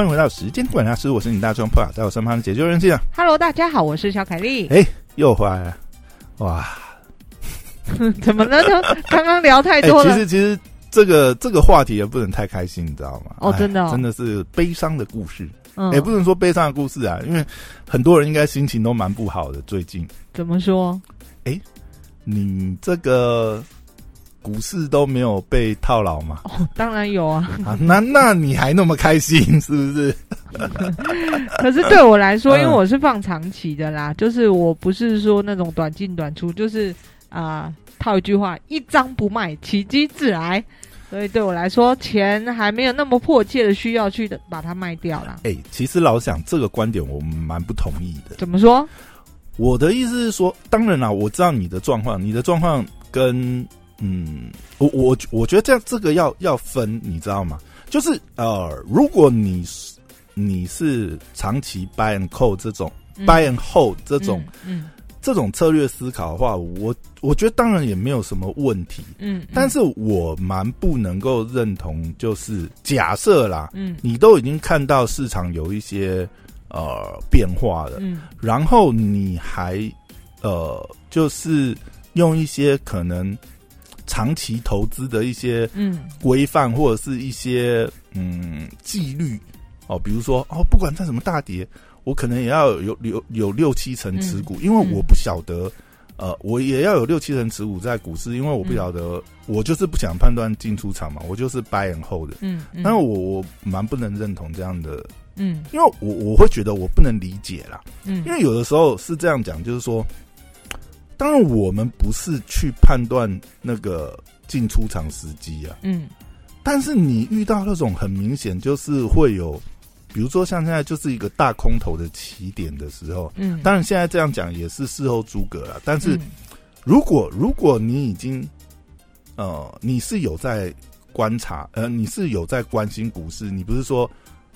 欢迎回到时间管家师，我是你大壮破在我身旁的解救人气啊。Hello，大家好，我是小凯丽。哎，又回来了，哇！怎么了呢？刚刚聊太哎、多了。其实其实这个这个话题也不能太开心，你知道吗？哎哦真的哦真的是悲伤的故事。嗯也、不能说悲伤的故事啊，因为很多人应该心情都蛮不好的。最近怎么说？哎你这个股市都没有被套牢嘛？哦，当然有啊。啊，那那你还那么开心，是不是？可是对我来说，嗯因为我是放长期的啦，就是我不是说那种短进短出，就是啊、套一句话，一张不卖，奇迹自来。所以对我来说，钱还没有那么迫切的需要去的把它卖掉啦。哎、其实老实讲这个观点我蛮不同意的。怎么说？我的意思是说，当然啦，我知道你的状况，你的状况跟嗯，我我我觉得这样这个要要分，你知道吗？就是呃，如果你是你是长期 buy and hold 这种、嗯。buy and hold 这种、嗯。这种策略思考的话，我我觉得当然也没有什么问题，嗯，嗯。但是我蛮不能够认同，就是假设啦，嗯。你都已经看到市场有一些呃变化了，嗯。然后你还呃，就是用一些可能长期投资的一些嗯规范或者是一些嗯纪律哦，比如说哦，不管在什么大跌，我可能也要有有有六七成持股，因为我不晓得。呃，我也要有六七成持股在股市，因为我不晓得，我就是不想判断进出场嘛，我就是 buy and hold 的。嗯嗯，但是我我蛮不能认同这样的，嗯因为我我会觉得我不能理解啦。嗯因为有的时候是这样讲，就是说，当然我们不是去判断那个进出场时机啊，嗯。但是你遇到那种很明显就是会有，比如说像现在就是一个大空头的起点的时候，嗯，当然现在这样讲也是事后诸葛了，但是嗯如果如果你已经，呃，你是有在观察，呃，你是有在关心股市，你不是说，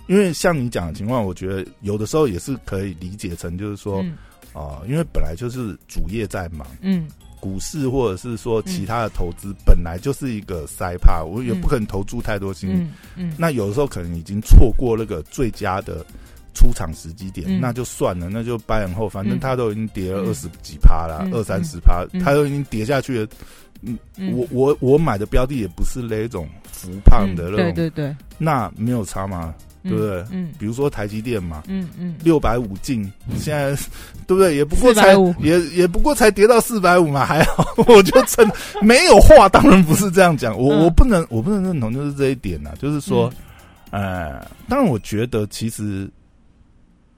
因为像你讲的情况，我觉得有的时候也是可以理解成就是说，嗯啊、因为本来就是主业在忙，嗯。股市或者是说其他的投资本来就是一个塞帕，我也嗯不可能投注太多心力。嗯嗯，那有的时候可能已经错过那个最佳的出场时机点，嗯。那就算了，那就掰然后，反正嗯。它都已经跌了嗯。二十几趴啦，嗯二三十趴，嗯它都已经跌下去了。嗯我我我买的标的也不是那种浮胖的那对种，对对，那没有差嘛，嗯对不对？嗯。比如说台积电嘛，嗯嗯，六百五进，现在 对不对？也不过才也也不过才跌到四百五嘛，还好，我就真没有话，当然不是这样讲，我、嗯。我不能我不能认同就是这一点呐、就是说，呃，当然我觉得其实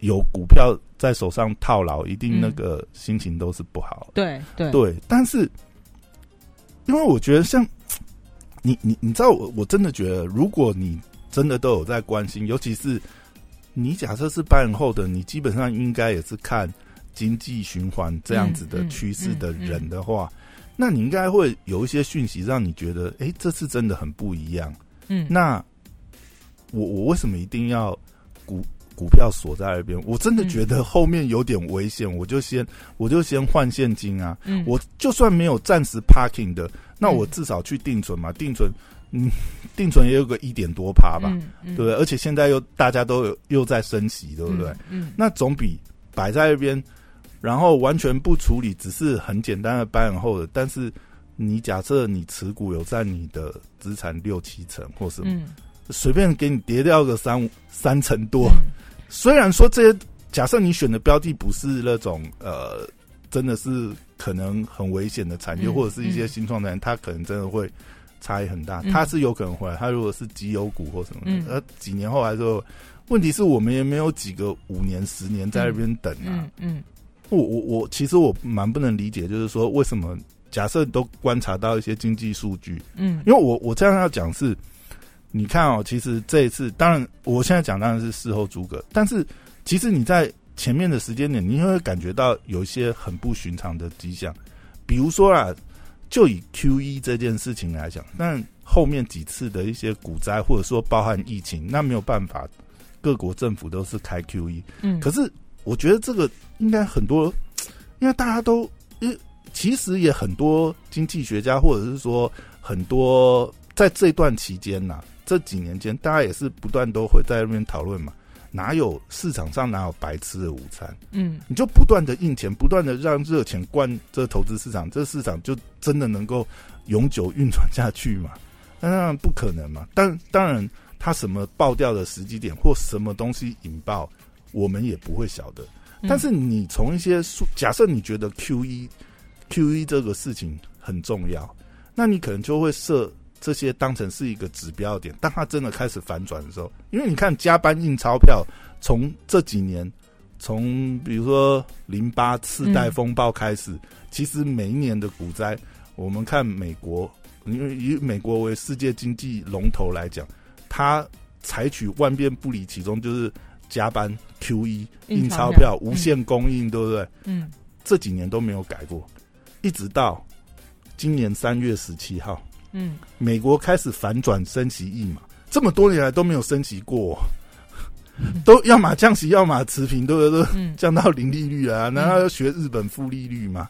有股票在手上套牢，一定嗯。那个心情都是不好，对对。对，但是因为我觉得像 你你你知道我我真的觉得，如果你真的都有在关心，尤其是你假设是八零后的，你基本上应该也是看经济循环这样子的趋势的人的话，那你应该会有一些讯息让你觉得，哎、这次真的很不一样。嗯那我我为什么一定要股股票锁在那边？我真的嗯觉得后面有点危险，我就先我就先换现金啊。嗯我就算没有暂时 parking 的，那嗯我至少去定存嘛，定存，嗯，定存也有个一点多趴吧，嗯嗯对不对？而且现在又大家都有又在升息，对不对？？嗯那总比摆在那边，然后完全不处理，只是很简单的 buy and hold 的，但是你假设你持股有占你的资产六七成或什么，嗯随便给你跌掉个三五三成多，嗯虽然说这些，假设你选的标的不是那种呃，真的是可能很危险的产业，嗯或者是一些嗯新创产业，它可能真的会差异很大。他是有可能回来，他如果是绩优股或什么的，嗯。呃，几年后来之后，问题是我们也没有几个五年、十年在那边等啊。嗯嗯。我我我，其实我蛮不能理解，就是说为什么假设都观察到一些经济数据，嗯。因为我我这样要讲是，你看哦，其实这一次，当然我现在讲当然是事后诸葛，但是其实你在前面的时间点，你会感觉到有一些很不寻常的迹象，比如说啦，就以 Q 一这件事情来讲，但后面几次的一些股灾，或者说包含疫情，那没有办法，各国政府都是开 Q 一，嗯，可是我觉得这个应该很多，因为大家都，因其实也很多经济学家或者是说很多在这段期间呐，这几年间，大家也是不断都会在那边讨论嘛，哪有市场上哪有白吃的午餐？嗯你就不断的印钱，不断的让热钱灌这投资市场，这市场就真的能够永久运转下去嘛？那当然不可能嘛。但当然，它什么爆掉的时机点或什么东西引爆，我们也不会晓得。嗯但是你从一些数，假设你觉得 Q 一 Q 一这个事情很重要，那你可能就会设这些当成是一个指标点。当它真的开始反转的时候，因为你看加班印钞票，从这几年，从比如说零八次贷风暴开始，其实每一年的股灾，我们看美国，因为以美国为世界经济龙头来讲，它采取万变不离其宗，就是加班 Q E 印钞票，无限供应，对不对？嗯这几年都没有改过，一直到今年三月十七号，嗯美国开始反转升息一码，这么多年来都没有升息过，都 要么降息，要么持平，对不对？降到零利率啊，难道要学日本负利率吗？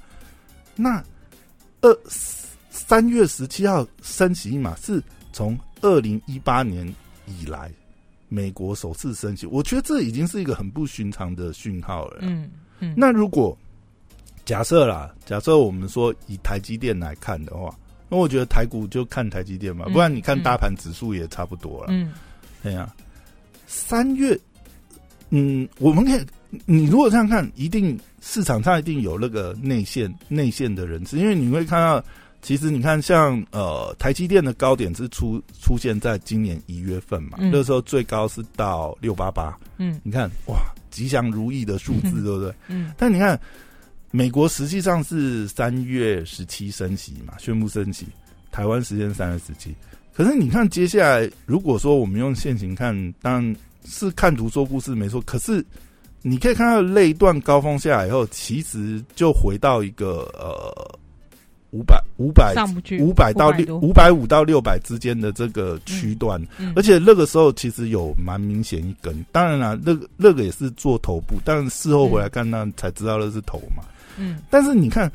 那二三月十七号升息一码是从二零一八年以来美国首次升息，我觉得这已经是一个很不寻常的讯号了。嗯嗯，那如果假设啦，假设我们说以台积电来看的话，那我觉得台股就看台积电嘛，嗯不然你看大盘指数也差不多了。嗯。对呀、三月，嗯，我们可以，你如果这样看，一定市场上一定有那个内线内线的人士，因为你会看到，其实你看像呃台积电的高点是出出现在今年一月份嘛，嗯。那时候最高是到六八八，嗯。你看哇，吉祥如意的数字，对不对？嗯。但你看，美国实际上是三月十七升息嘛，宣布升息，台湾时间三月十七。可是你看接下来，如果说我们用现行看，当然是看图说故事没错。可是你可以看到那一段高峰下来以后，其实就回到一个呃五百五百五百到500多六五百五到六百之间的这个区段，嗯而且那个时候其实有蛮明显一根，当然了，那个那个也是做头部，但是事后回来看，那才知道那是头嘛。嗯但是你看，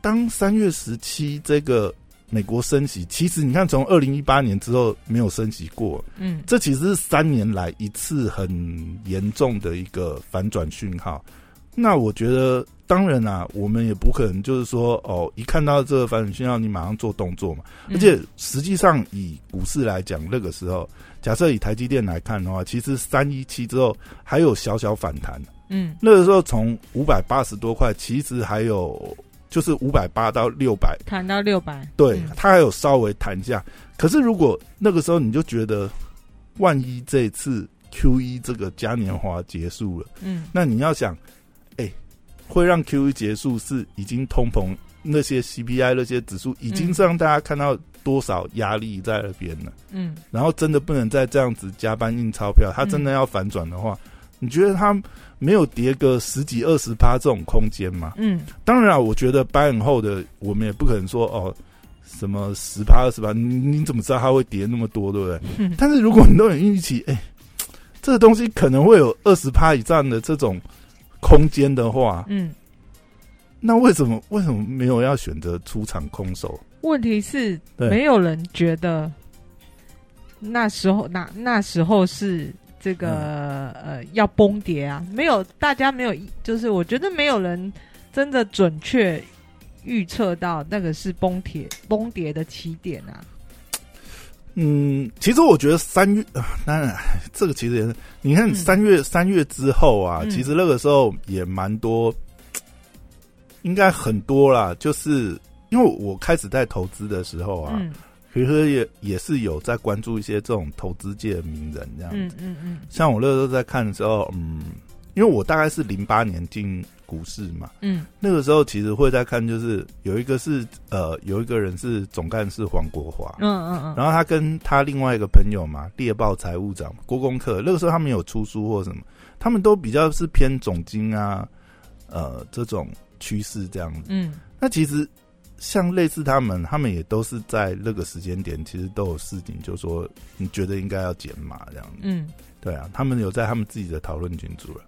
当三月十七这个美国升息，其实你看从二零一八年之后没有升息过，嗯这其实是三年来一次很严重的一个反转讯号。那我觉得，当然啊，我们也不可能就是说，哦，一看到这个反转讯号，你马上做动作嘛。嗯而且实际上，以股市来讲，那个时候，假设以台积电来看的话，其实三一七之后还有小小反弹。嗯。那个时候从五百八十多块，其实还有就是五百八到六百，谈到六百，对嗯，它还有稍微弹一下。可是如果那个时候你就觉得，万一这次 Q 一这个嘉年华结束了，嗯。那你要想，哎、会让 Q 一结束是已经通膨那些 CPI 那些指数已经是让大家看到多少压力在那边了。嗯然后真的不能再这样子加班印钞票，它真的要反转的话，你觉得它没有跌个十几二十趴这种空间吗？嗯当然啊，我觉得掰很后的，我们也不可能说哦什么十趴二十趴，你你怎么知道它会跌那么多，对不对？嗯但是如果你都有预期，哎、这个东西可能会有二十趴以上的这种空间的话，嗯，那为什么为什么没有要选择出场空手？问题是没有人觉得那时候那那时候是这个、嗯。呃要崩跌啊，没有大家没有，就是我觉得没有人真的准确预测到那个是崩跌崩跌的起点啊。嗯，其实我觉得三月，啊 当然这个其实也是，你看嗯。三月三、月之后啊，嗯。其实那个时候也蛮多，应该很多啦。就是因为我开始在投资的时候啊，嗯其实也也是有在关注一些这种投资界的名人这样。嗯嗯嗯像我那时候在看的时候，嗯，因为我大概是零八年进股市嘛，嗯那个时候其实会在看，就是有一个是呃，有一个人是总干事黄国华，嗯嗯嗯，然后他跟他另外一个朋友嘛，猎豹财务长郭公克，那个时候他们有出书或什么，他们都比较是偏总经啊，呃，这种趋势这样子。嗯那其实像类似他们，他们也都是在那个时间点，其实都有事情，就说你觉得应该要减码这样子。嗯对啊，他们有在他们自己的讨论群组了。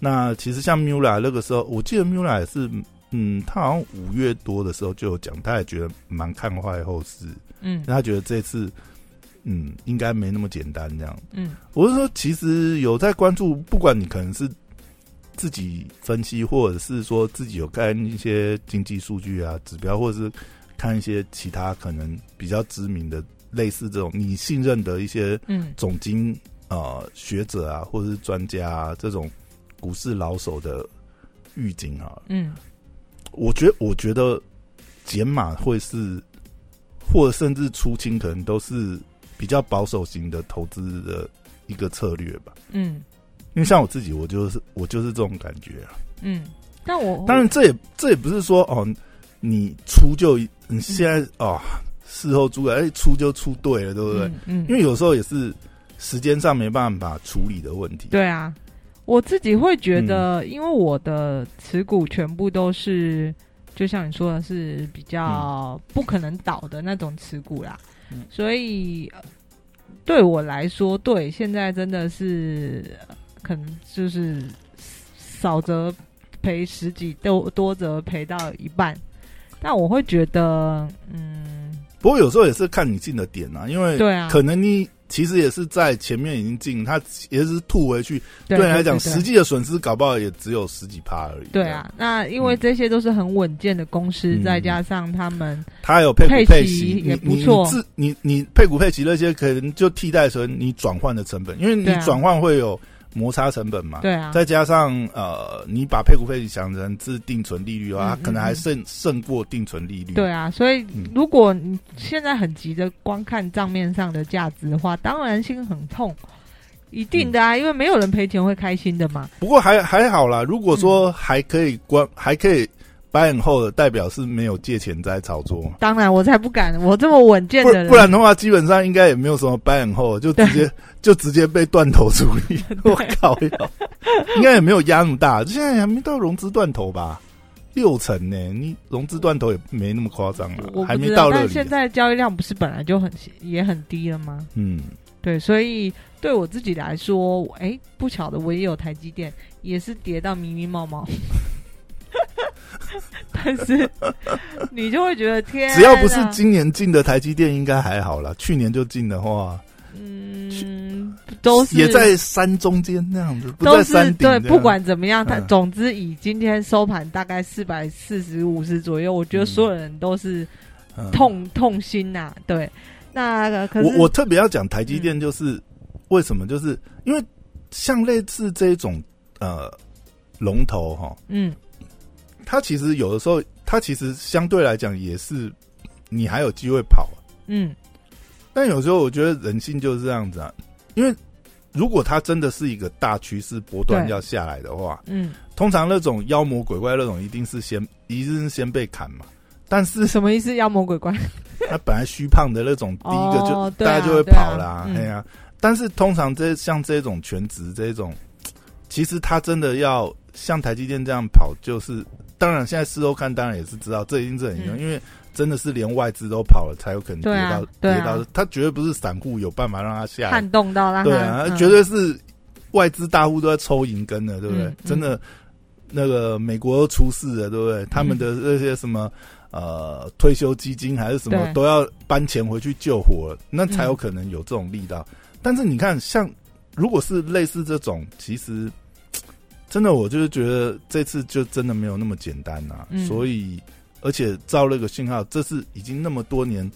那其实像 Mula 那个时候，我记得 Mula 也是，嗯，他好像五月多的时候就有讲，他也觉得蛮看坏后市。嗯他觉得这次嗯，应该没那么简单这样。嗯我是说，其实有在关注，不管你可能是自己分析，或者是说自己有看一些经济数据啊、指标，或者是看一些其他可能比较知名的类似这种你信任的一些嗯。总经呃学者啊，或者是专家啊这种股市老手的预警啊，嗯。我觉我觉得减码会是，或者甚至出清，可能都是比较保守型的投资的一个策略吧。嗯因为像我自己，我就是我就是这种感觉啊。嗯，但我当然，这也这也不是说哦，你出就你现在哦，事后诸葛哎出就出对了，对不对？嗯嗯，因为有时候也是时间上没办法处理的问题。对啊，我自己会觉嗯得，因为我的持股全部都是，就像你说的是比较不可能倒的那种持股啦，嗯所以呃对我来说，对现在真的是呃可能就是少则赔十几，多多则赔到一半。但我会觉得，嗯，不过有时候也是看你进的点啊，因为对啊。可能你其实也是在前面已经进，他也是吐回去，对对你来讲，对实际的损失搞不好也只有十几趴而已。对啊，那因为嗯这些都是很稳健的公司，嗯再加上他们他有配股配配息息也不错。你自你你配股配息那些，可能就替代成你转换的成本，因为你转换会有摩擦成本嘛。对啊，再加上呃，你把配股配息想成是定存利率的话，嗯它可能还嗯胜胜过定存利率。对啊，所以嗯如果你现在很急着光看账面上的价值的话，当然心很痛，一定的啊，嗯因为没有人赔钱会开心的嘛。不过还还好啦，如果嗯说还可以关，还可以 buy and hold 的，代表是没有借钱在炒作。当然，我才不敢，我这么稳健不的人，不然的话，基本上应该也没有什么 buy and hold，就直接就直接被断头处理。我靠呀，应该也没有压那么大，现在还没到融资断头吧？六成呢、你融资断头也没那么夸张我了，还不知道。没到那里。但现在交易量不是本来就很也很低了吗？嗯，对，所以对我自己来说，哎，不巧的我也有台积电，也是跌到迷迷毛毛。但是你就会觉得天哪，只要不是今年进的台积电，应该还好啦。去年就进的话，嗯，都是也在山中间那样子，不都是在山顶对，不管怎么样，它嗯。总之以今天收盘大概四百四十五十左右，我觉得嗯所有人都是嗯。痛、痛心呐、对，那个可是我我特别要讲台积电，就是、为什么？就是因为像类似这种呃龙头哈，嗯它其实有的时候，他其实相对来讲也是你还有机会跑，嗯但有时候我觉得人性就是这样子啊，因为如果它真的是一个大趋势波段要下来的话，嗯，通常那种妖魔鬼怪那种一定是先一定是先被砍嘛。但是什么意思？妖魔鬼怪？他本来虚胖的那种，第一个就、大家就会跑啦，嗯哎呀、但是通常这像这种全职这种，其实他真的要像台积电这样跑，就是当然现在事后看，当然也是知道这一定是很严重，嗯。因为真的是连外资都跑了，才有可能跌到、啊。跌到，他绝对不是散户有办法让他下来。撼，动到让他，对啊，嗯。绝对是外资大户都在抽银根的，对不对？真的，那个美国都出事了，对不对？他们的那些什么呃退休基金还是什么都要搬钱回去救火，那才有可能有这种力道。但是你看，像如果是类似这种，其实真的我就是觉得这次就真的没有那么简单呐、嗯所以，而且照那个信号，这是已经那么多年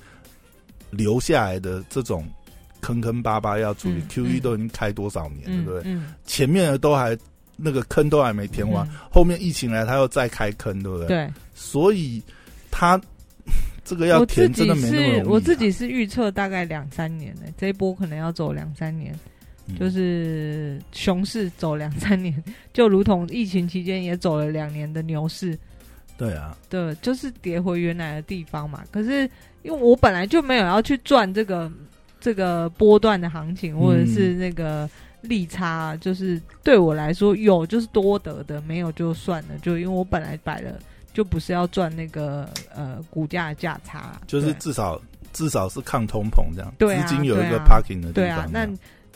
留下来的这种坑坑巴巴要处理、嗯 QE 嗯都已经开多少年，嗯对不对？嗯，前面的都还那个坑都还没填完，嗯后面疫情来，他又再开坑，对不对？。对，所以他这个要填真的没那么容易、啊。是我自己是预测大概两三年呢、这一波可能要走两三年。嗯。就是熊市走两三年，就如同疫情期间也走了两年的牛市，对啊，对，就是跌回原来的地方嘛。可是因为我本来就没有要去赚这个这个波段的行情，或者是那个利差，就是对我来说有就是多得的，没有就算了。就因为我本来摆了，就不是要赚那个呃股价的价差，就是至少至少是抗通膨这样，对啊资金有一个 parking 的地方对啊，那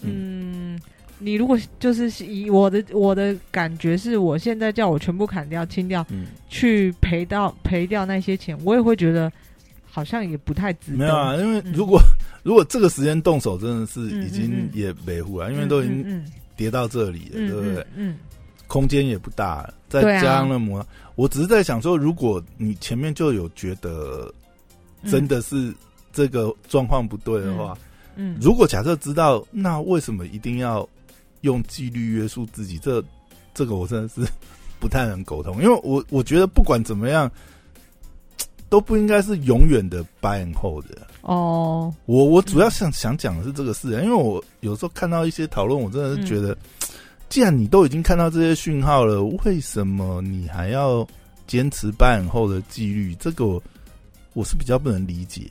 嗯，你如果就是以我的我的感觉是，我现在叫我全部砍掉、清掉，嗯，去赔到赔掉那些钱，我也会觉得好像也不太值得。没有啊，因为嗯。如果、如果这个时间动手，真的是已经嗯也维护了，因为都已经嗯跌到这里了，嗯对不对？嗯空间也不大，再加上那么，我只是在想说，如果你前面就有觉得嗯，真的是这个状况不对的话，嗯，如果假设知道，那为什么一定要用纪律约束自己？这这个我真的是不太能沟通，因为我我觉得不管怎么样，都不应该是永远的 buy and hold 的。哦，我我主要想想讲的是这个事，因为我有时候看到一些讨论，我真的是觉得，嗯既然你都已经看到这些讯号了，为什么你还要坚持 buy and hold 的纪律？这个我我是比较不能理解。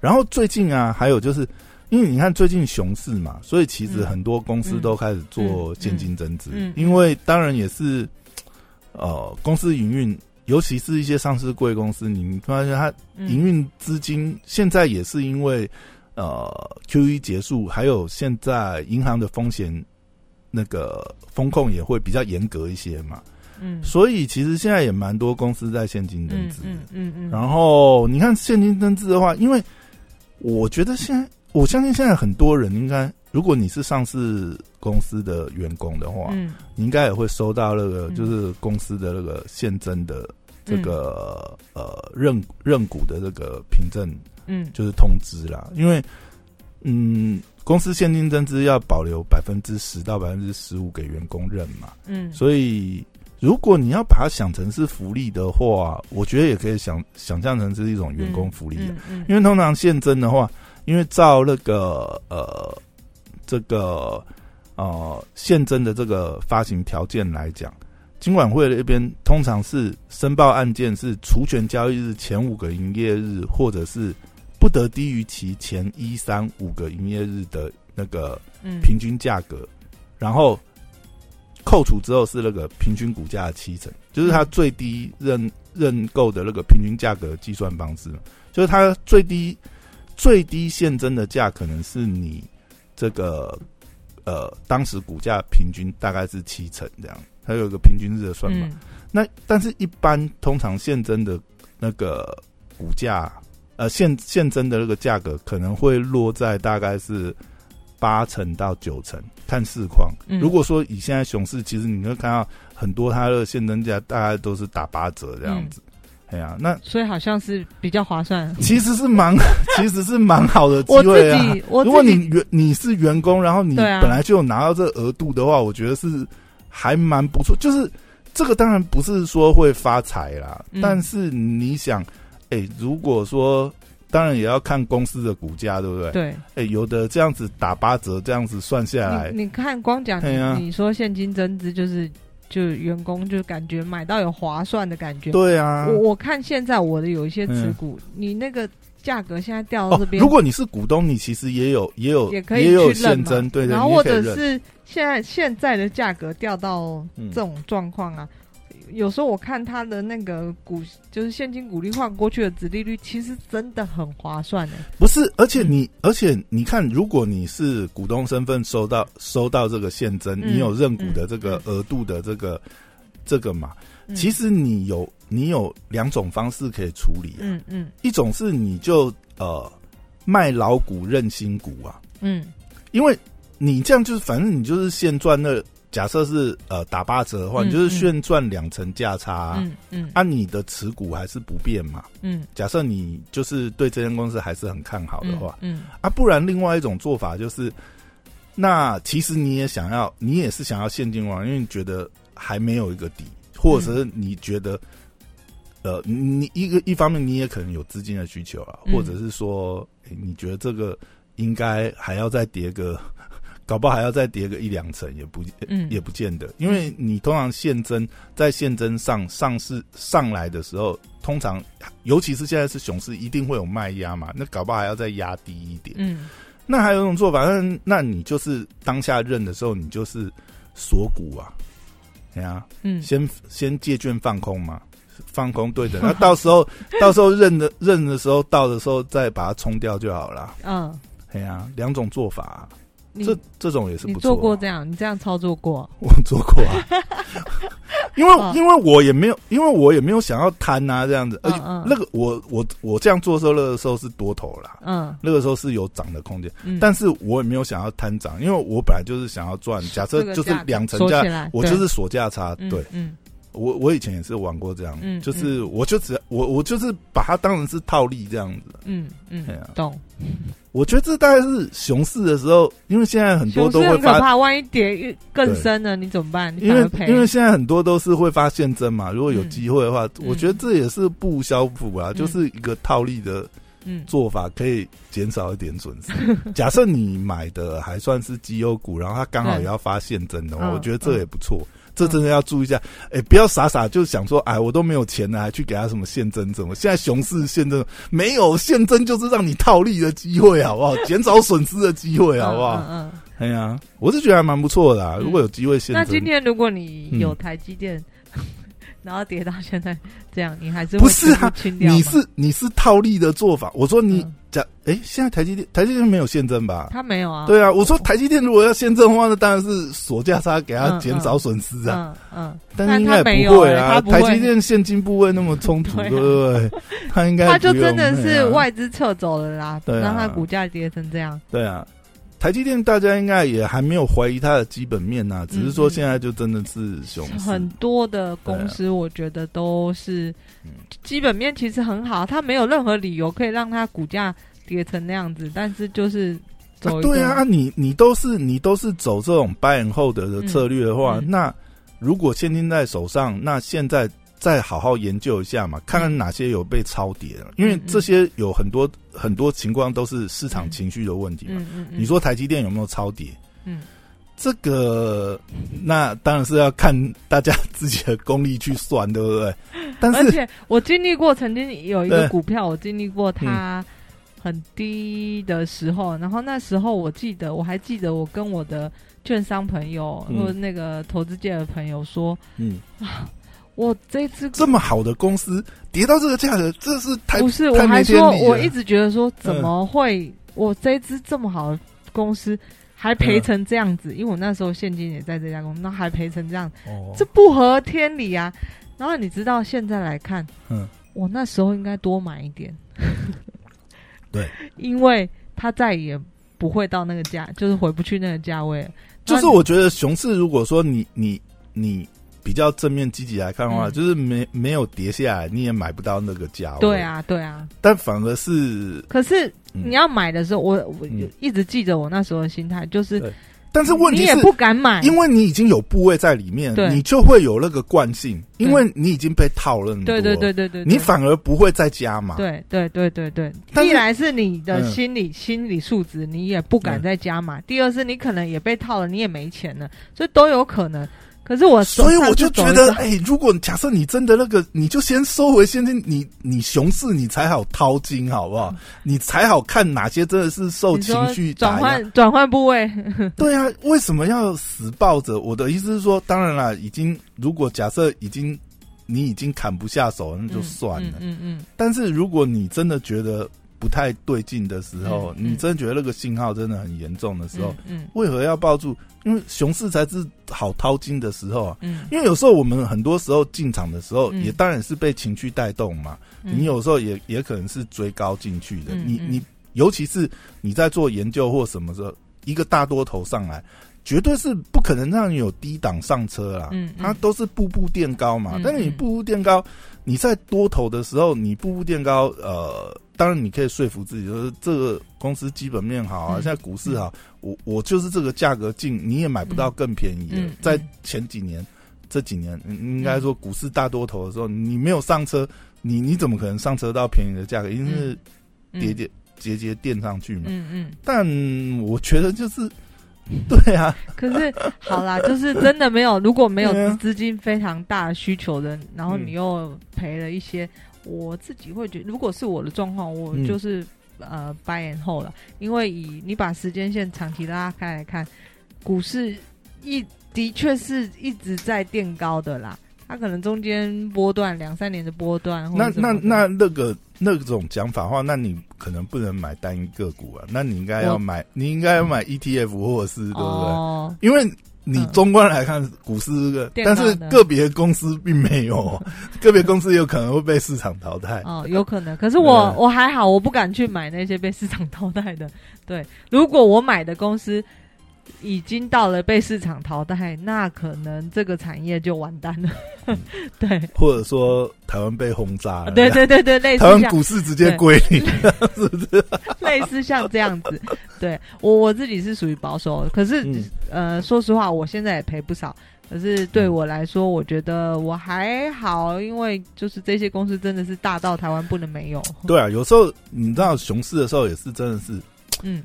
然后最近啊，还有就是。因为你看最近熊市嘛，所以其实嗯很多公司都开始做现金增资。因为当然也是，呃，公司营运，尤其是一些上市贵公司，你发现它嗯营运资金现在也是因为呃 Q E 结束，还有现在银行的风险那个风控也会比较严格一些嘛，嗯所以其实现在也蛮多公司在现金增嗯资。嗯嗯嗯，然后你看现金增资的话，因为我觉得现在我相信现在很多人应该，如果你是上市公司的员工的话，嗯。你应该也会收到那个嗯。就是公司的那个现增的这个、呃认认股的这个凭证，嗯。就是通知啦。因为嗯，公司现金增资要保留百分之十到百分之十五给员工认嘛，嗯，所以如果你要把它想成是福利的话，我觉得也可以想想象成是一种员工福利啊。嗯。因为通常现增的话，因为照那个呃这个呃现增的这个发行条件来讲，金管会那边通常是申报案件是除权交易日前五个营业日，或者是不得低于其前一三五个营业日的那个嗯。平均价格，然后扣除之后是那个平均股价的七成，就是它最低认认购的那个平均价格计算方式，就是它最低最低现增的价可能是你这个呃当时股价平均大概是七成这样，它有一个平均日的算法。嗯那但是，一般通常现增的那个股价，呃，现现增的那个价格可能会落在大概是八成到九成，看市况。嗯如果说以现在熊市，其实你会看到很多它的现增价大概都是打八折这样子。哎呀、那所以好像是比较划算。其实是蛮，其实是蛮好的机会啊。我如果你员你是员工，然后你本来就有拿到这个额度的话，我觉得是还蛮不错。就是这个当然不是说会发财啦，嗯但是你想，哎、如果说当然也要看公司的股价，对不对？对哎、有的这样子打八折，这样子算下来，你你看，光讲你说现金增值，就是就员工就感觉买到有划算的感觉。对啊。我我看现在我的有一些持嗯股，你那个价格现在掉到哦这，边，如果你是股东，你其实也有也有也可以有去认嘛现增，对对，然后或者是现在现在的价格掉到嗯这种状况啊，有时候我看他的那个股，就是现金股利换过去的殖利率，其实真的很划算的。不是，而且你，而且你看，如果你是股东身份收到收到这个现增，嗯你有认股的这个额度的这个、这个嘛，嗯。其实你有你有两种方式可以处理、啊，嗯嗯。一种是你就呃卖老股认新股啊，嗯。因为你这样就是反正你就是现赚那假设是呃打八折的话，嗯你就是炫赚两成价差、啊，嗯嗯。按、你的持股还是不变嘛。嗯。假设你就是对这间公司还是很看好的话，嗯啊，不然另外一种做法就是，那其实你也想要，你也是想要现金王，因为你觉得还没有一个底，或者是你觉得，呃，你你一个一方面你也可能有资金的需求啊，嗯。或者是说、诶你觉得这个应该还要再跌个，搞不好还要再跌个一两成，也不嗯。也不见得，因为你通常现增在现增上上市上来的时候，通常尤其是现在是熊市，一定会有卖压嘛，那搞不好还要再压低一点。嗯。那还有一种做法，那那你就是当下认的时候，你就是锁股啊，哎呀、嗯。先先借券放空嘛，放空对的，那到时候到时候认的认的时候到的时候再把它冲掉就好了。嗯。哎呀、两种做法这这种也是你不。做过这样，你这样操作过？我做过啊，因为、哦。因为我也没有，因为我也没有想要贪啊这样子，那个我我我这样做的时候，那个时候是多头啦，嗯。那个时候是有涨的空间，嗯，但是我也没有想要贪涨，因为我本来就是想要赚，假设就是两成价我就是锁价差，嗯对。嗯我我以前也是玩过这样，嗯就是我就只我我就是把它当成是套利这样子，嗯嗯对啊，懂。我觉得这大概是熊市的时候，因为现在很多都会发怕，万一跌更深了，你怎么办？因为。因为现在很多都是会发现真嘛，如果有机会的话，嗯我觉得这也是不无小补啊，嗯就是一个套利的嗯做法，可以减少一点损失。假设你买的还算是绩优股，然后它刚好也要发现真的话，嗯我觉得这也不错。这真的要注意一下，哎、不要傻傻就想说，哎，我都没有钱了，还去给他什么现增怎么？现在熊市现增没有现增，就是让你套利的机会，好不好？减少损失的机会，好不好？嗯嗯。哎呀，我是觉得还蛮不错的、啊。嗯如果有机会现增，那今天如果你有嗯台积电，然后跌到现在这样，你还是不是啊你是你是套利的做法。我说你嗯假哎、现在台积电台积电没有现增吧？他没有啊？对啊，我说台积电如果要现增的话，那当然是锁价差给它嗯减少损失啊。嗯嗯，但是应该他没也有欸会啊，台积电现金部位那么充足，对？他应该他就真的是外资撤走了啦，对啊让他股价跌成这样。对啊。台积电大家应该也还没有怀疑它的基本面呐、只是说现在就真的是熊市。很多的公司，我觉得都是嗯。基本面其实很好，它没有任何理由可以让它股价跌成那样子，但是就是走、啊对啊，啊你你都是你都是走这种 buy and hold 的策略的话，那如果现金在手上，那现在再好好研究一下嘛，看看哪些有被超跌了，因为这些有很多很多情况都是市场情绪的问题嘛。嗯嗯嗯，你说台积电有没有超跌？嗯，这个那当然是要看大家自己的功力去算，对不对？但是而且我经历过，曾经有一个股票，我经历过它很低的时候，然后那时候我记得，我还记得我跟我的券商朋友、嗯。或者那个投资界的朋友说，嗯，我这只这么好的公司跌到这个价格，这是太不是，我还说我一直觉得说，怎么会我这只这么好的公司还赔成这样子？因为我那时候现金也在这家公司，那还赔成这样，哦这不合天理啊！然后你知道现在来看，嗯，我那时候应该多买一点，对，因为他再也不会到那个价，就是回不去那个价位。就是我觉得熊市，如果说你你你比较正面积极来看的话，嗯。就是没没有跌下来，你也买不到那个价位。对，啊，对啊。但反而是，可是嗯。你要买的时候，我我嗯。一直记着我那时候的心态，就是但是问题是，你也不敢买，因为你已经有部位在里面，你就会有那个惯性，因为你已经被套了对对对对对，你反而不会再加码。对对对对对，一来是你的嗯心理、心理素质，你也不敢嗯。再加码；第二是你可能也被套了，你也没钱了，所以都有可能。可是我所以我就觉得，哎、如果假设你真的那个，你就先收回现金，你你熊市你才好掏金，好不好？你才好看哪些真的是受情绪转。换转换部位，对啊，为什么要死抱着？我的意思是说，当然了，已经如果假设已经你已经砍不下手，那就算了。嗯嗯但是如果你真的觉得不太对劲的时候，嗯嗯你真的觉得那个信号真的很严重的嗯时候，嗯为何要抱住？因为熊市才是好掏金的时候啊。嗯因为有时候我们很多时候进场的时候，嗯也当然是被情绪带动嘛。嗯，你有时候也也可能是追高进去的。你你尤其是你在做研究或什么时候，一个大多头上来，绝对是不可能让你有低档上车啦。嗯嗯它都是步步垫高嘛。嗯但是你嗯步步垫高，你在多头的时候，你步步垫高，呃，当然你可以说服自己，就是这个公司基本面好啊，嗯现在股市好，我我就是这个价格进，你也买不到更便宜的。在前几年。这几年，嗯应该说股市大多头的时候，你没有上车，你你怎么可能上车到便宜的价格？一定是跌跌节节节垫上去嘛。嗯嗯。但我觉得就是，对啊，可是好啦，就是真的没有，如果没有 资金非常大的需求的，然后嗯你又赔了一些，我自己会觉得，如果是我的状况，我嗯。就是、呃 buy and hold 了，因为以你把时间线长期拉开来看，股市一的确是一直在垫高的啦，它可能中间波段两三年的波段，或那那那那个那种讲法的话，那你可能不能买单一个股啊，那你应该要我买，你应该要买 ETF 或者是对不对？哦，因为你嗯中观来看，股市这个，但是个别公司并没有哦，个别公司有可能会被市场淘汰。哦，有可能。可是我我还好，我不敢去买那些被市场淘汰的。对，如果我买的公司已经到了被市场淘汰，那可能这个产业就完蛋了。对，或者说台湾被轰炸了，对对对对，类似台湾股市直接归零，类似像这样子。对我我自己是属于保守，可是、嗯呃，说实话，我现在也赔不少。可是对我来说，我觉得我还好，因为就是这些公司真的是大到台湾不能没有。对啊，有时候你知道熊市的时候也是真的是，嗯，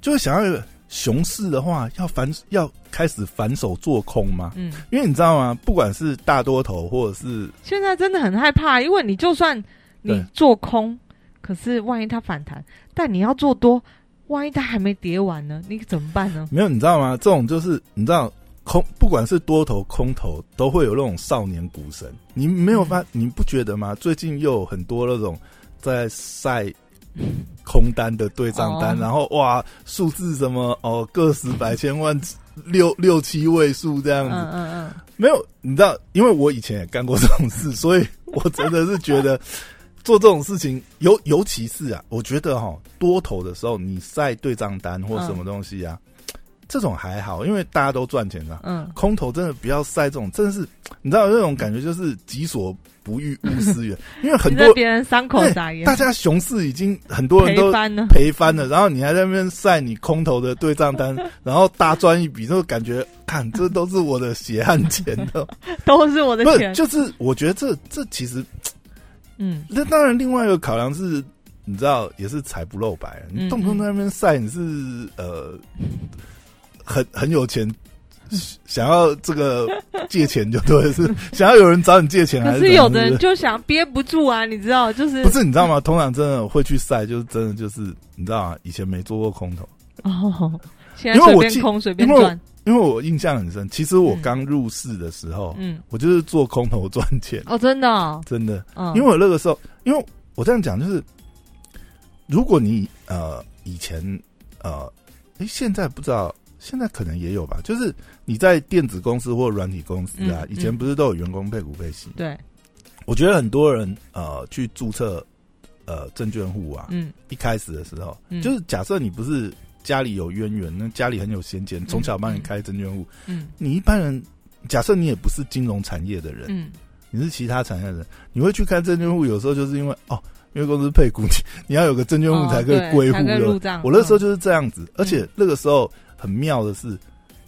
就是想要熊市的话，要反要开始反手做空吗，嗯，因为你知道吗？不管是大多头或者是现在真的很害怕，因为你就算你做空，可是万一它反弹，但你要做多，万一它还没跌完呢，你怎么办呢？没有，你知道吗？这种就是你知道空，不管是多头空头，都会有那种少年股神。你没有发，你不觉得吗？最近又有很多那种在晒空单的对账单，哦。然后哇，数字什么哦，个十百千万六六七位数这样子。嗯嗯嗯，没有，你知道，因为我以前也干过这种事，所以我真的是觉得 做这种事情，尤尤其是啊，我觉得哈，多头的时候你晒对账单或什么东西啊，这种还好，因为大家都赚钱啊。嗯，空头真的不要晒这种，真的是你知道有那种感觉，就是己所不欲勿施于人，因为很多别人伤口撒盐，大家熊市已经很多人都赔翻了，然后你还在那边晒你空头的对账单，然后大赚一笔，就感觉看这都是我的血汗钱的，都是我的钱。就是我觉得这这其实，嗯，那当然另外一个考量是，你知道也是财不露白，你嗯动不动在那边晒，你是呃很很有钱。想要这个借钱就对，是 想要有人找你借钱，还可是是有的人就想憋不住啊，你知道，就是不是你知道吗？通常真的会去晒，就是真的就是你知道啊？以前没做过空头，哦，现在随因为我记便空随便因为我赚，因为我印象很深。其实我刚入市的时候，嗯，我就是做空头赚钱，哦，真的哦，真的。嗯，因为我那个时候，因为我这样讲就是，如果你呃以前呃，诶，现在不知道，现在可能也有吧，就是你在电子公司或软体公司啊，嗯以前不是都有员工配股配息？对，我觉得很多人呃去注册呃证券户啊，嗯。一开始的时候，嗯。就是假设你不是家里有渊源，那家里很有先见，从小帮你开证券户，嗯。你一般人假设你也不是金融产业的人，嗯，你是其他产业的人，你会去开证券户，有时候就是因为哦，因为公司配股，你你要有个证券户哦才可以对归户的。我那时候就是这样子，而且那个时候很妙的是，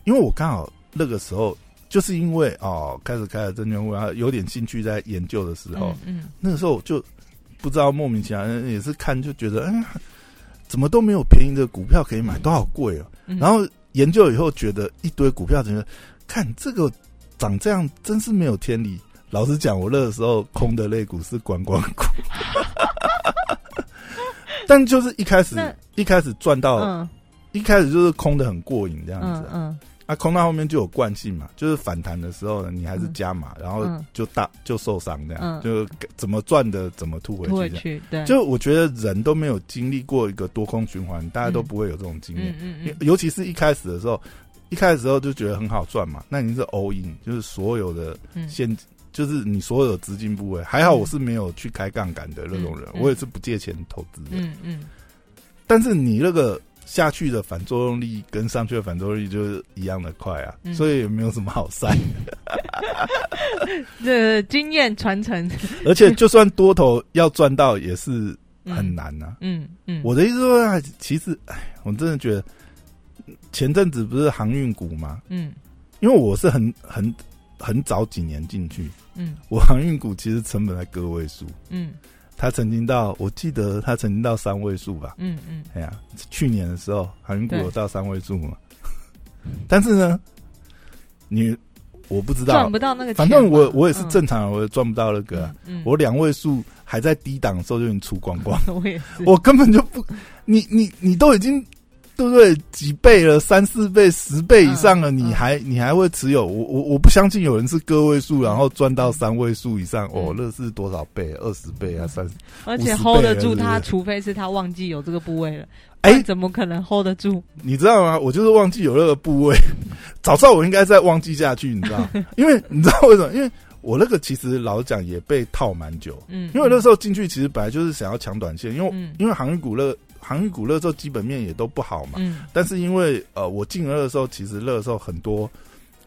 因为我刚好那个时候就是因为哦开始开了证券户，然后有点兴趣在研究的时候，嗯那个时候就不知道莫名其妙也是看就觉得，哎呀，怎么都没有便宜的股票可以买，都好贵哦。嗯，然后研究以后觉得一堆股票，觉得看这个长这样真是没有天理。老实讲，我那个时候空的肋骨是观光股，但就是一开始一开始赚到，嗯一开始就是空的很过瘾这样子啊。嗯嗯啊，空到后面就有惯性嘛，就是反弹的时候呢，你还是加码，然后嗯就大就受伤这样，嗯就怎么赚的怎么吐回去这样。就我觉得人都没有经历过一个多空循环，大家都嗯不会有这种经验嗯。嗯嗯尤其是一开始的时候，一开始的时候就觉得很好赚嘛，那你是 all in，就是所有的嗯，现，就是你所有的资金部位。还好我是没有去开杠杆的那种人，嗯嗯我也是不借钱投资的。嗯嗯但是你那个下去的反作用力跟上去的反作用力就是一样的快啊，嗯。所以也没有什么好晒。这经验传承。而且就算多头要赚到也是很，难啊。嗯嗯，我的意思说，啊其实，哎，我真的觉得前阵子不是航运股吗？嗯。因为我是很很很早几年进去，嗯。我航运股其实成本在个位数，嗯它曾经到我记得他曾经到三位数吧。嗯嗯。哎呀，去年的时候航运股有到三位数嘛，但是呢，你我不知道。赚，不到那个钱，反正我我也是嗯正常人，我也赚不到那个我两位数还在低档的时候就已经出光光，我也是，我根本就不，你你你都已经对不对？几倍了，三四倍、十倍以上了，嗯你还你还会持有？我我我不相信有人是个位数，然后赚到三位数以上。哦，嗯那是多少倍？二十倍啊，三十？而且 hold 得住他，是除非是他忘记有这个部位了。哎怎么可能 hold 得住？你知道吗？我就是忘记有那个部位，早知道我应该再忘记下去，你知道？因为你知道为什么？因为我那个其实老实讲也被套蛮久，嗯，因为那时候进去其实本来就是想要抢短线，因为、嗯因为航运股那航运股那时候基本面也都不好嘛。嗯。但是因为呃，我进了的时候，其实那个时候很多，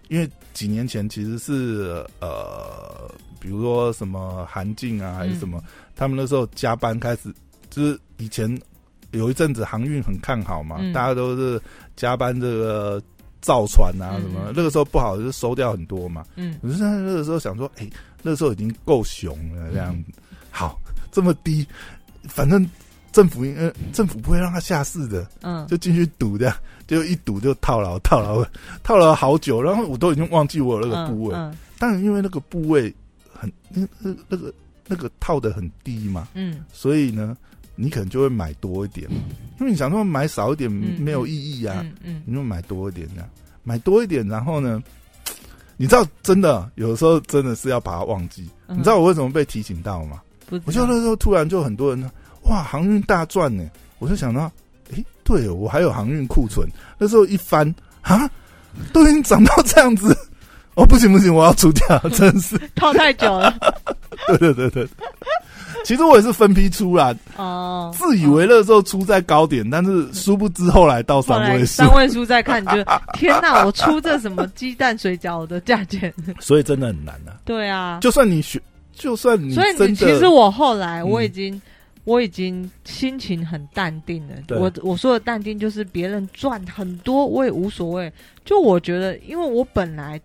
因为几年前其实是呃，比如说什么韩进啊，还是什么，嗯他们那时候加班开始，就是以前有一阵子航运很看好嘛，嗯。大家都是加班这个造船啊嗯。什么，嗯那个时候不好就收掉很多嘛。嗯。可是在那个时候想说，哎、那时候已经够熊了，这样子，好这么低，反正政府应呃政府不会让他下市的，嗯，就进去赌这样，就一赌就套牢，套牢，套牢好久，然后我都已经忘记我有那个部位，嗯。当然因为那个部位很那那那个那个套的很低嘛，嗯。所以呢，你可能就会买多一点，因为你想说买少一点嗯没有意义啊，嗯嗯。你就买多一点这样，买多一点，然后呢，你知道真的有的时候真的是要把它忘记，嗯，你知道我为什么被提醒到吗？我就那时候突然就很多人呢，哇，航运大赚呢，我就想到，诶，对哦我还有航运库存，那时候一翻啊，都已经涨到这样子，哦，不行不行，我要出掉，真是，套太久了 对对对对。其实我也是分批出啦，哦，自以为那时候出在高点，但是殊不知后来到三位数三，位数再看，你就天哪！我出这什么鸡蛋水饺的价钱？所以真的很难啊。对啊，就算你学，就算你所以，你其实我后来嗯我已经、我已经心情很淡定了。我我说的淡定就是别人赚很多我也无所谓，就我觉得，因为我本来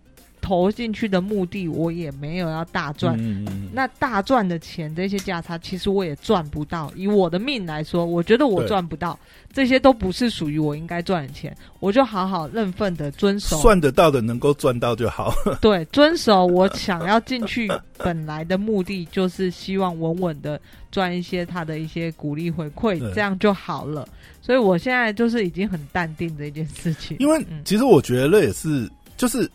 投进去的目的我也没有要大赚。嗯嗯嗯那大赚的钱，这些价差其实我也赚不到。以我的命来说，我觉得我赚不到，这些都不是属于我应该赚的钱，我就好好认份的遵守算得到的能够赚到就好。对，遵守我想要进去本来的目的，就是希望稳稳的赚一些他的一些鼓励回馈，这样就好了。所以我现在就是已经很淡定的一件事情，因为嗯其实我觉得那也是，就是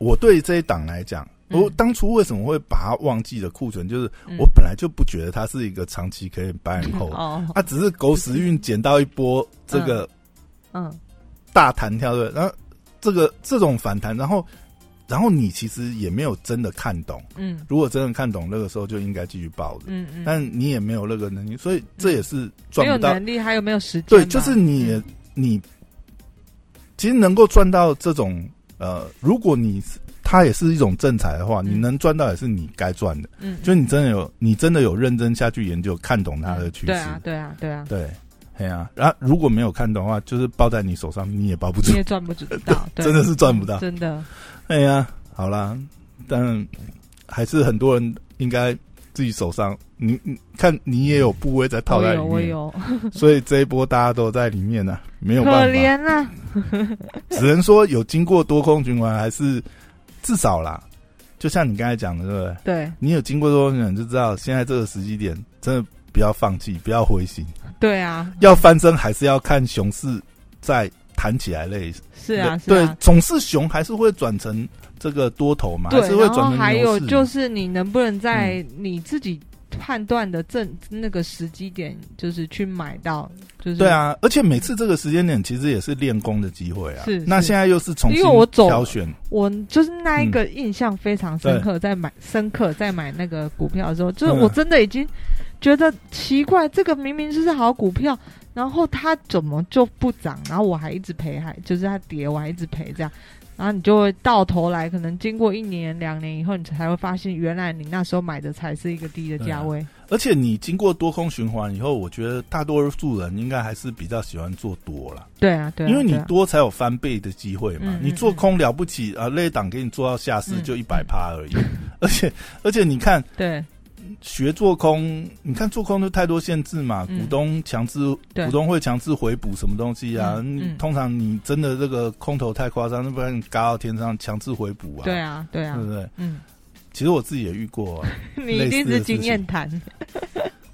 我对这一档来讲，嗯。我当初为什么会把它忘记的库存，就是嗯。我本来就不觉得它是一个长期可以 hold，哦，它只是狗屎运捡到一波这个嗯。大弹跳的，然后这个这种反弹，然后然后你其实也没有真的看懂，嗯。如果真的看懂，那个时候就应该继续抱着。嗯嗯，但你也没有那个能力，所以这也是赚不到。能力，还有没有时间？对，就是你、嗯。你其实能够赚到这种呃，如果你它也是一种正财的话，嗯你能赚到也是你该赚的。嗯，就你真的有你真的有认真下去研究，看懂它的趋势。对啊，对啊，对啊，对，哎呀、然后如果没有看懂的话，就是抱在你手上，你也抱不住。你。也赚不到，对。真的是赚不到。真的，哎呀，好啦，但还是很多人应该自己手上，你你看你也有部位在套在里面，我有，所以这一波大家都在里面呢、没有办法，可怜啊，只能说有经过多空循环，还是至少啦，就像你刚才讲的，对不对？对。你有经过多空循环，就知道现在这个时机点，真的不要放弃，不要灰心，对啊，要翻身还是要看熊市再弹起来类。是啊，是对啊，，总是熊还是会转成这个多头嘛，还对，是会然后转成还有就是你能不能在嗯。你自己判断的正那个时机点，就是去买到，就是对，啊，而且每次这个时间点其实也是练功的机会啊。是是。那现在又是重新因为我走挑选，我就是那一个印象非常深刻，在买深刻在买那个股票的时候，就是嗯。我真的已经觉得奇怪，这个明明就是好股票，然后它怎么就不涨，然后我还一直赔，还就是它跌，我还一直赔这样。然后你就会到头来，可能经过一年、两年以后，你才会发现，原来你那时候买的才是一个低的价位。而且你经过多空循环以后，我觉得大多数人应该还是比较喜欢做多了，对啊，对啊，因为你多才有翻倍的机会嘛。你做空了不起啊，那一档给你做到下市嗯就一百趴而已。而且而且你看对学做空，你看做空就太多限制嘛，嗯股东强制对股东会强制回补什么东西啊？通常你真的这个空头太夸张，那不然你嘎到天上强制回补啊？对啊，对啊对，不对？嗯，其实我自己也遇过、啊，你一定是经验谈。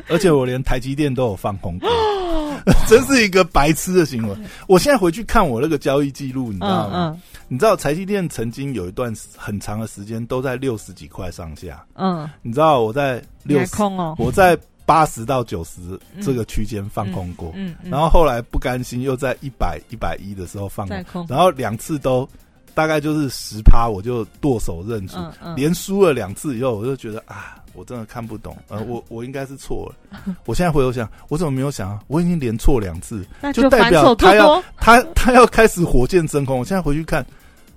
而且我连台积电都有放空过，真是一个白痴的行为。我现在回去看我那个交易记录，你知道吗？嗯你知道台积电曾经有一段很长的时间都在六十几块上下，嗯，你知道我在六十，空哦，我在八十到九十这个区间放空过，嗯，嗯然后后来不甘心又在一百一百一的时候放空然后两次都大概就是十趴，我就剁手认输，连输了两次以后，我就觉得啊，我真的看不懂，呃，我我应该是错了。我现在回头想，我怎么没有想啊？我已经连错两次，那就代表他要，他他要开始火箭升空。我现在回去看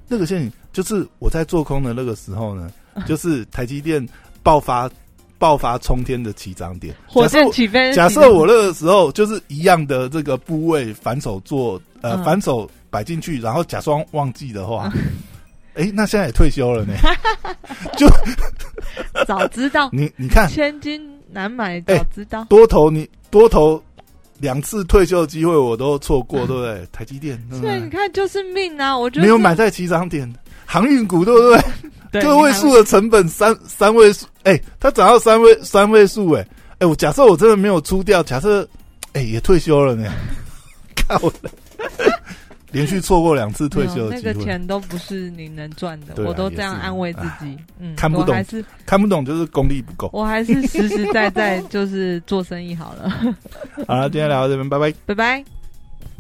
那个线，就是我在做空的那个时候呢，就是台积电爆发爆发冲天的起涨点。火箭起飞，假设我那个时候就是一样的这个部位反手做呃、嗯反手摆进去，然后假装忘记的话，哎、那现在也退休了呢。就早知道你你看千金难买，哎早知道，多头你多头两次退休的机会我都错过，对不对？台积电对不所以你？看就是命啊！我觉得没有买在起涨点，航运股对不对？对个位数的成本三三位数，哎、它涨到三位三位数，哎，哎，我假设我真的没有出掉，假设哎、也退休了呢，靠了，连续错过两次退休那个，钱都不是你能赚的，啊我都这样安慰自己。嗯，看不懂还是看不懂就是功力不够。我还是实实在在就是做生意好了。好了，今天聊到这边，拜拜。拜拜。